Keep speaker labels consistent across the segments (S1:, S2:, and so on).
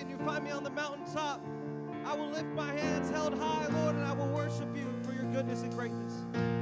S1: and you find me on the mountaintop, I will lift my hands held high, Lord, and I will worship you for your goodness and greatness.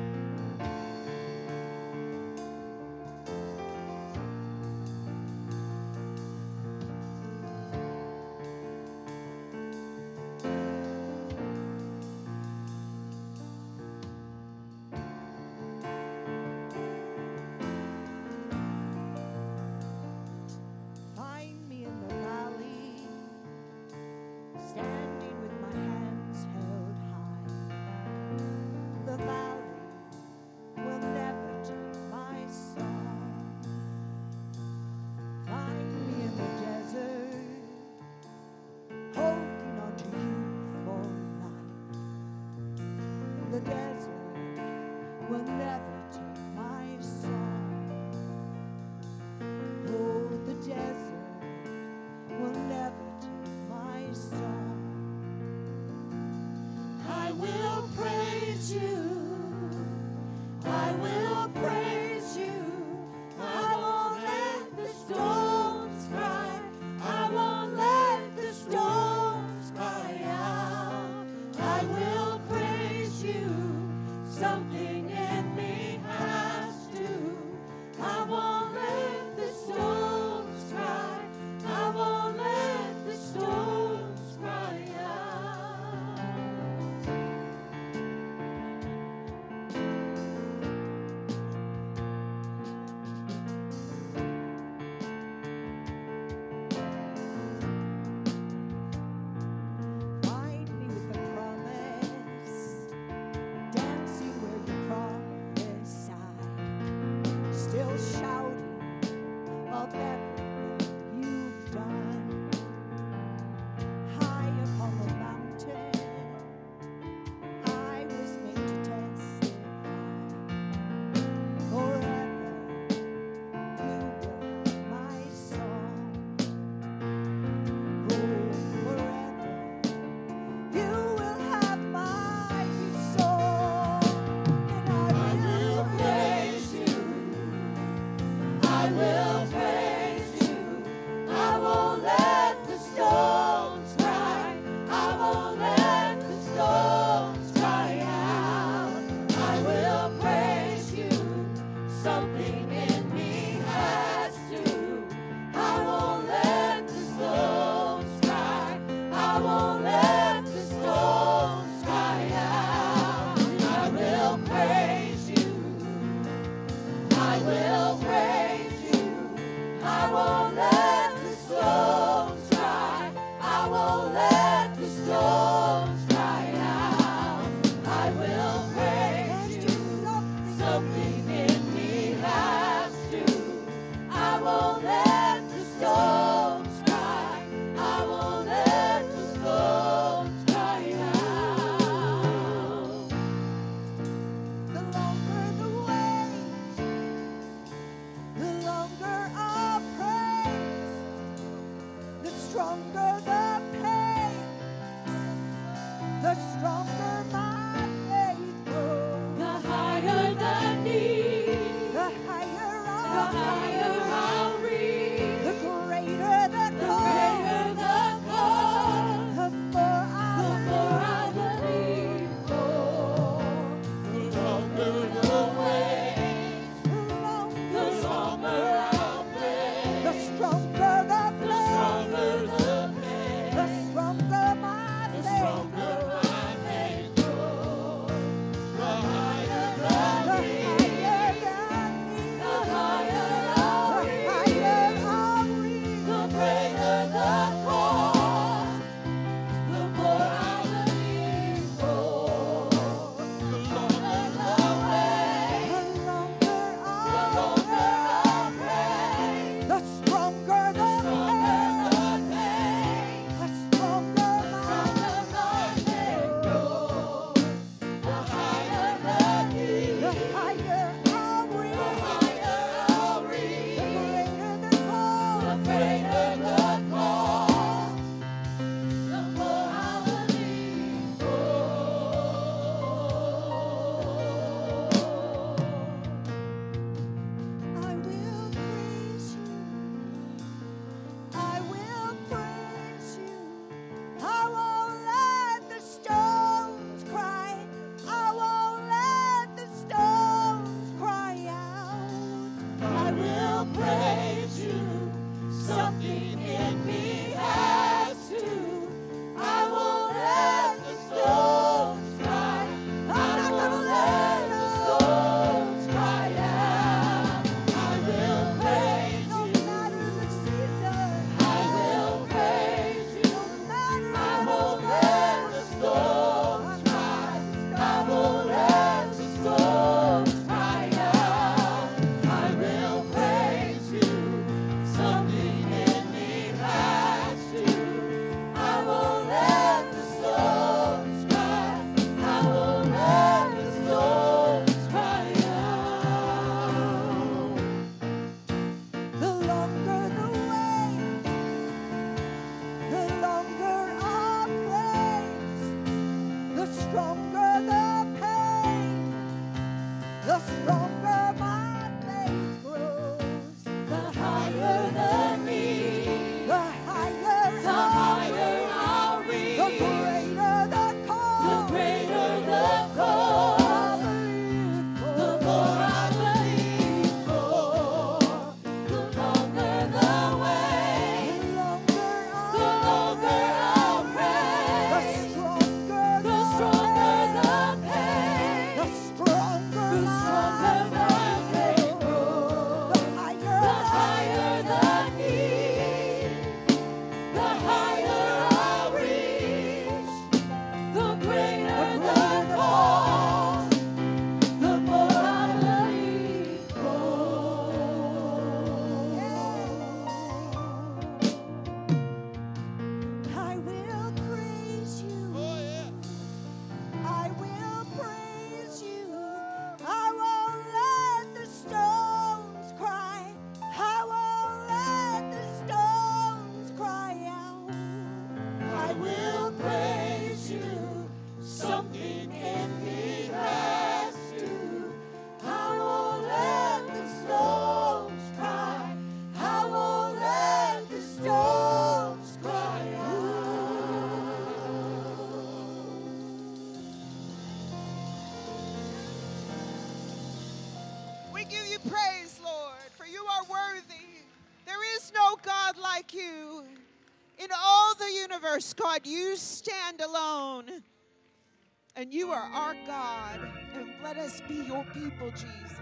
S2: Are our God. And let us be your people, Jesus.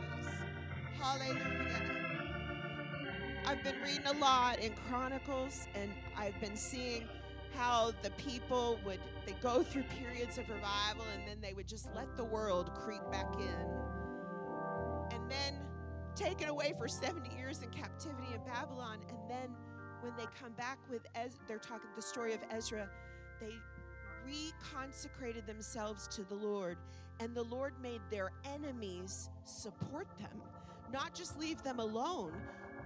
S2: Hallelujah. I've been reading a lot in Chronicles, and I've been seeing how the people would they go through periods of revival and then they would just let the world creep back in and then taken away for 70 years in captivity in babylon and then when they come back with Ez- they're talking the story of ezra they reconsecrated themselves to the lord and the lord made their enemies support them not just leave them alone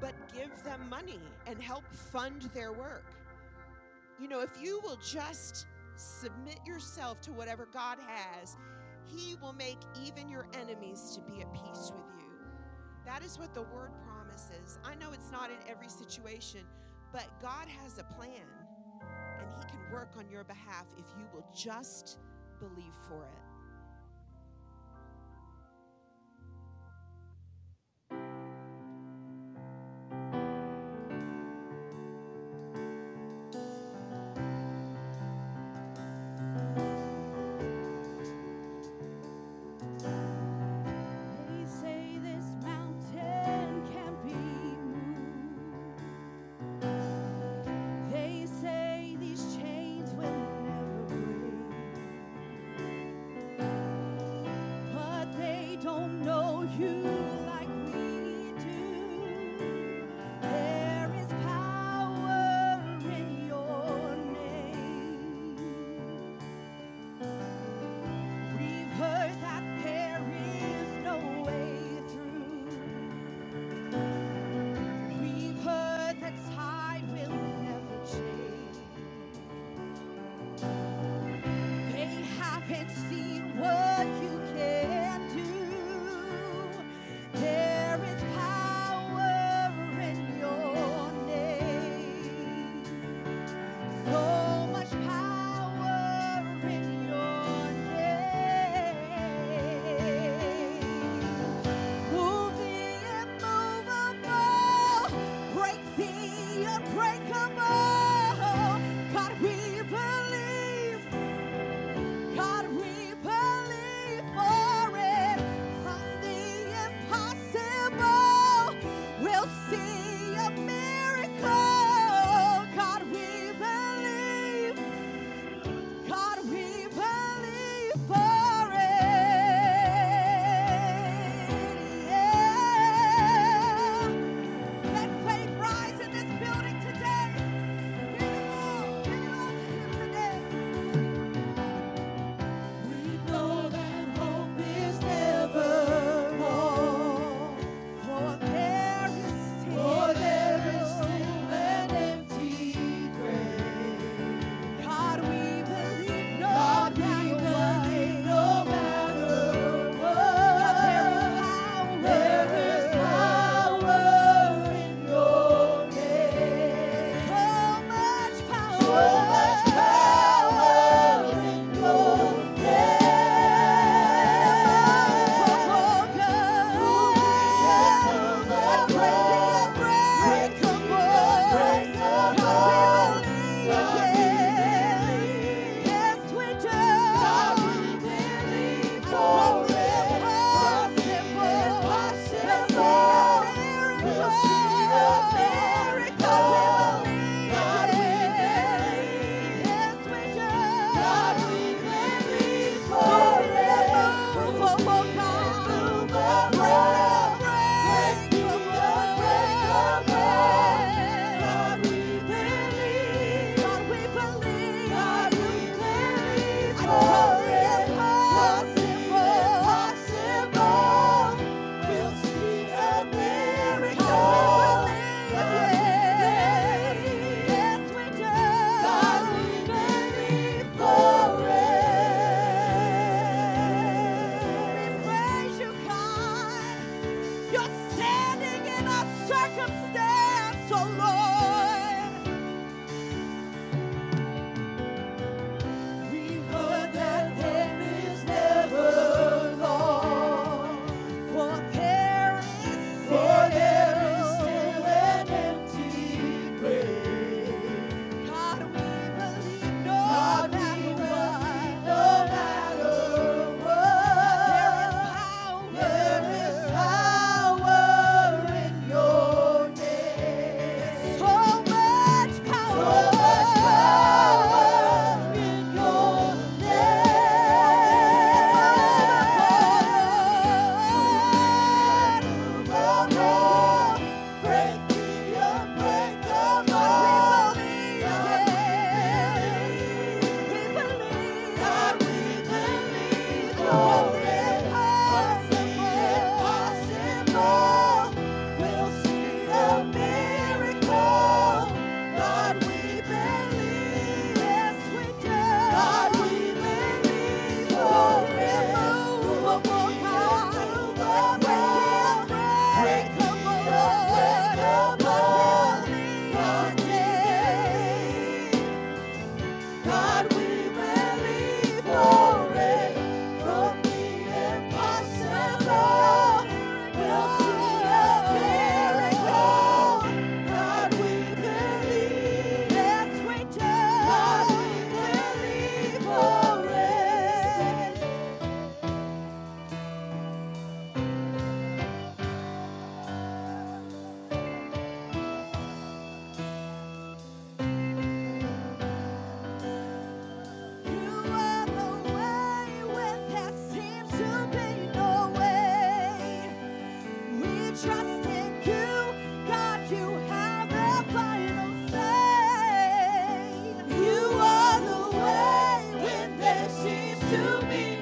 S2: but give them money and help fund their work you know, if you will just submit yourself to whatever God has, He will make even your enemies to be at peace with you. That is what the word promises. I know it's not in every situation, but God has a plan and He can work on your behalf if you will just believe for it.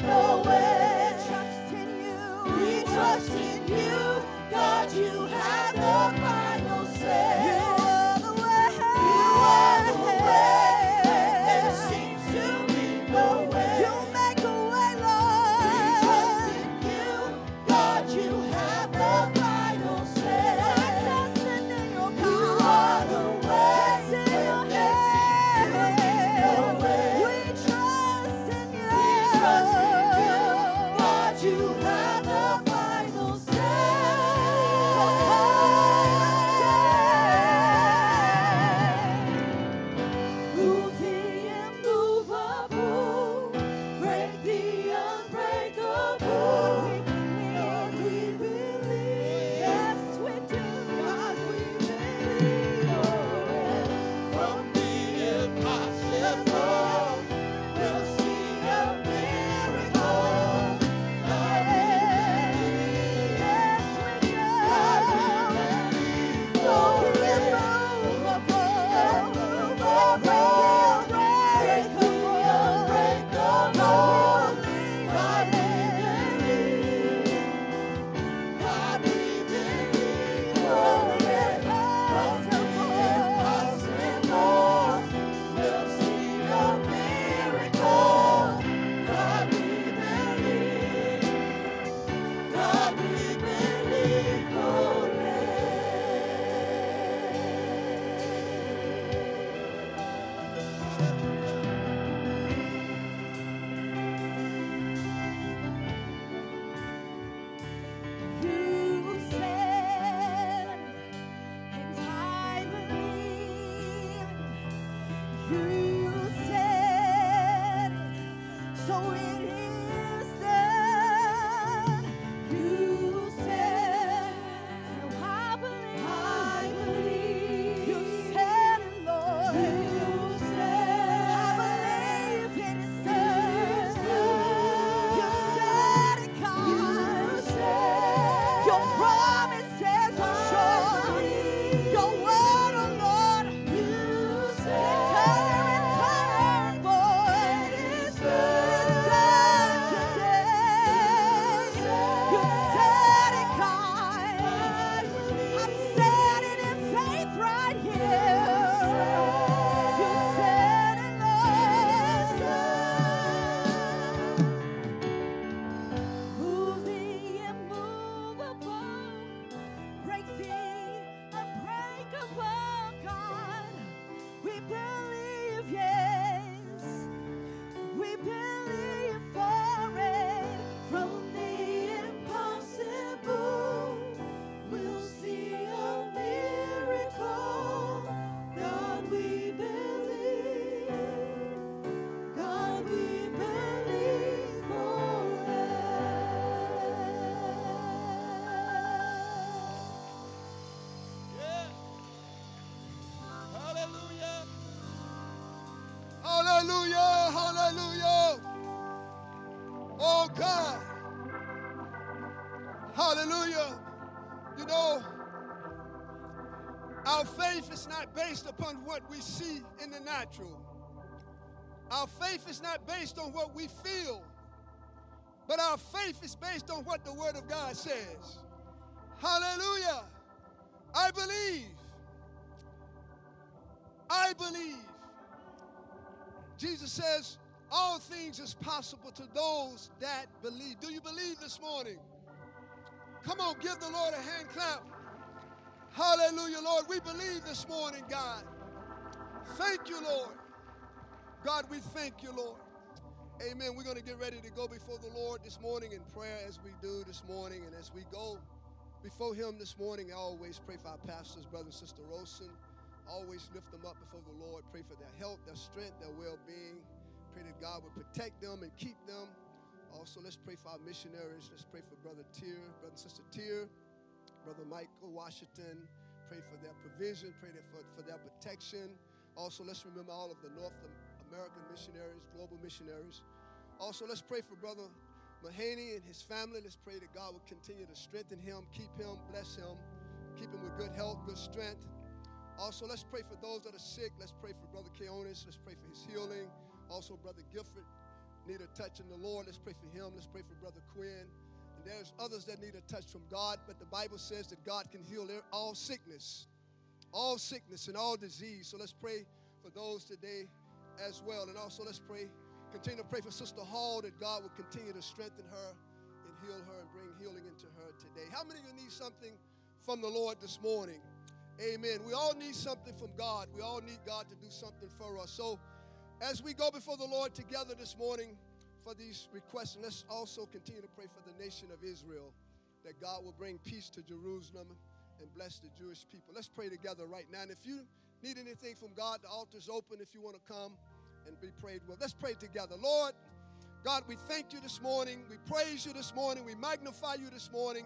S3: nowhere. We trust in
S4: you, God, you have the power. Not based upon what we see in the natural. Our faith is not based on what we feel, but our faith is based on what the Word of God says. Hallelujah. I believe. I believe. Jesus says, all things is possible to those that believe. Do you believe this morning? Come on, give the Lord a hand clap. Hallelujah, Lord. We believe this morning, God. Thank you, Lord. God, we thank you, Lord. Amen. We're going to get ready to go before the Lord this morning in prayer as we do this morning. And as we go before Him this morning, I always pray for our pastors, brother and sister Rosen. Always lift them up before the Lord. Pray for their health, their strength, their well being. Pray that God would protect them and keep them. Also, let's pray for our missionaries. Let's pray for Brother Tier, Brother and Sister Tier, Brother Michael Washington. Pray for their provision. Pray for, for their protection. Also, let's remember all of the North American missionaries, global missionaries. Also, let's pray for Brother Mahaney and his family. Let's pray that God will continue to strengthen him, keep him, bless him, keep him with good health, good strength. Also, let's pray for those that are sick. Let's pray for Brother Keonis. Let's pray for his healing. Also, Brother Gifford need a touch in the Lord. Let's pray for him. Let's pray for Brother Quinn. There's others that need a touch from God, but the Bible says that God can heal all sickness, all sickness and all disease. So let's pray for those today as well. And also let's pray, continue to pray for Sister Hall that God will continue to strengthen her and heal her and bring healing into her today. How many of you need something from the Lord this morning? Amen. We all need something from God. We all need God to do something for us. So as we go before the Lord together this morning for these requests, and let's also continue to pray for the nation of Israel that God will bring peace to Jerusalem and bless the Jewish people. Let's pray together right now. And if you need anything from God, the altar's open if you want to come and be prayed with. Let's pray together. Lord, God, we thank you this morning. We praise you this morning. We magnify you this morning.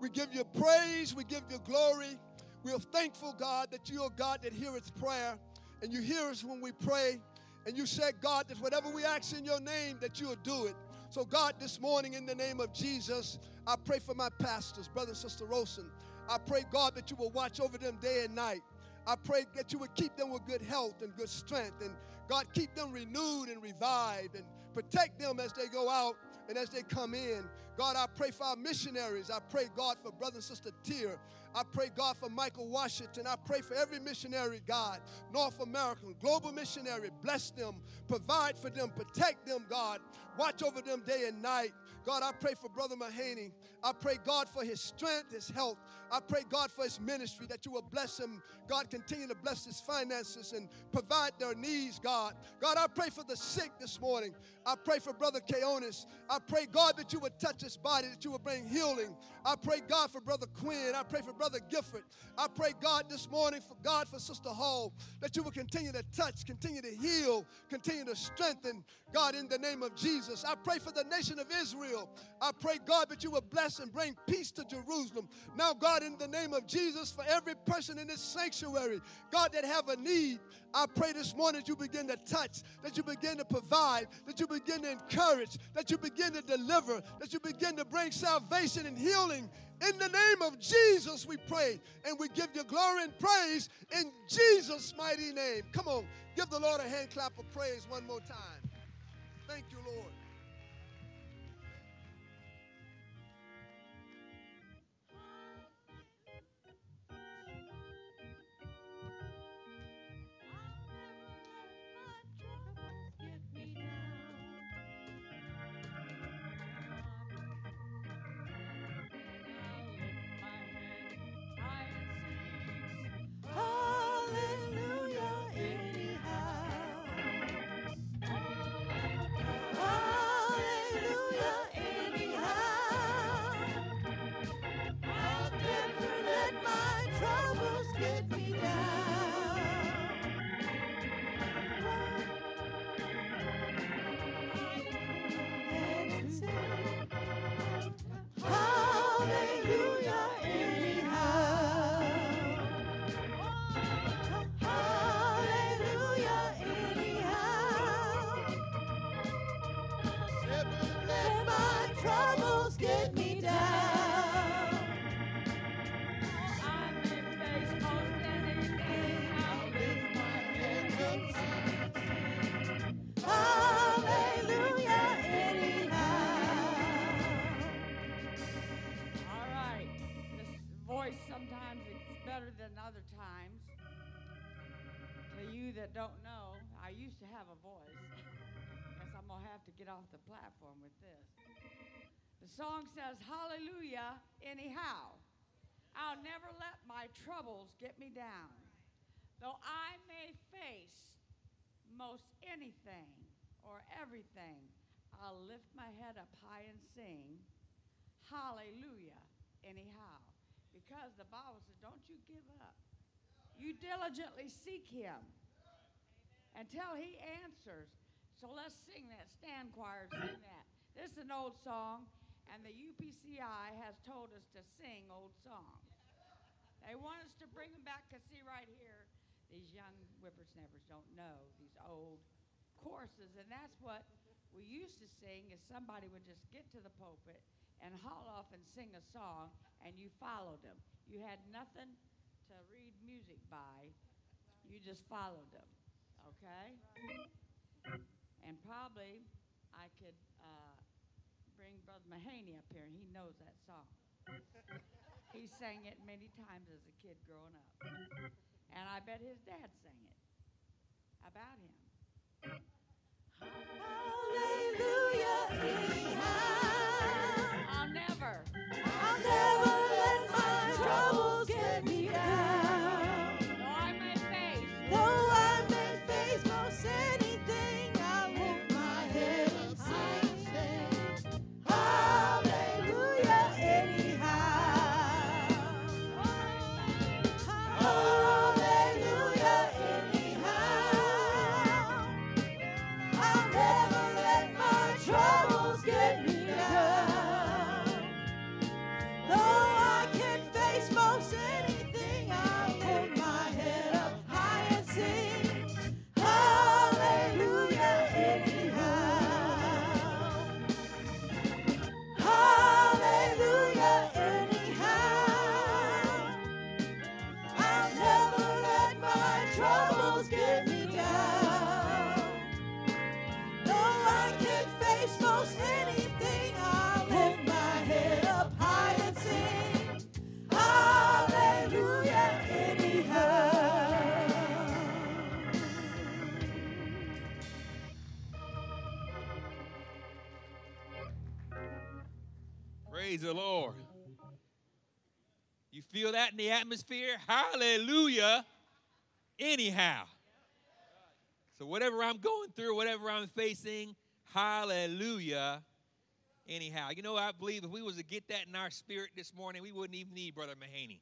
S4: We give you praise. We give you glory. We are thankful, God, that you are God that heareth prayer and you hear us when we pray. And you said, God, that whatever we ask in your name, that you'll do it. So, God, this morning, in the name of Jesus, I pray for my pastors, brother and sister Rosen. I pray, God, that you will watch over them day and night. I pray that you would keep them with good health and good strength. And God, keep them renewed and revived and protect them as they go out and as they come in. God, I pray for our missionaries. I pray, God, for brother and sister Tier. I pray, God, for Michael Washington. I pray for every missionary, God, North American, global missionary. Bless them, provide for them, protect them, God. Watch over them day and night. God, I pray for Brother Mahaney. I pray, God, for his strength, his health. I pray, God, for his ministry, that you will bless him. God, continue to bless his finances and provide their needs, God. God, I pray for the sick this morning. I pray for Brother Keonis. I pray, God, that you would touch his body, that you will bring healing. I pray, God, for Brother Quinn. I pray for Brother Gifford. I pray, God, this morning for God, for Sister Hall, that you will continue to touch, continue to heal, continue to strengthen, God, in the name of Jesus. I pray for the nation of Israel. I pray, God, that you will bless and bring peace to Jerusalem. Now, God, in the name of Jesus, for every person in this sanctuary, God, that have a need, I pray this morning that you begin to touch, that you begin to provide, that you begin to encourage, that you begin to deliver, that you begin to bring salvation and healing. In the name of Jesus, we pray and we give you glory and praise in Jesus' mighty name. Come on, give the Lord a hand clap of praise one more time. Thank you, Lord.
S5: That don't know, I used to have a voice. Guess I'm gonna have to get off the platform with this. The song says, Hallelujah, anyhow. I'll never let my troubles get me down. Though I may face most anything or everything, I'll lift my head up high and sing, Hallelujah, anyhow. Because the Bible says, don't you give up. You diligently seek him until he answers. So let's sing that. Stand choir, sing that. This is an old song, and the UPCI has told us to sing old songs. They want us to bring them back because see right here, these young whippersnappers don't know these old courses, and that's what we used to sing. Is somebody would just get to the pulpit and haul off and sing a song, and you followed them. You had nothing to read music by. You just followed them, okay? And probably I could uh, bring Brother Mahaney up here, and he knows that song. he sang it many times as a kid growing up. And I bet his dad sang it about him.
S6: In the atmosphere? Hallelujah. Anyhow. So, whatever I'm going through, whatever I'm facing, hallelujah. Anyhow, you know, I believe if we was to get that in our spirit this morning, we wouldn't even need Brother Mahaney.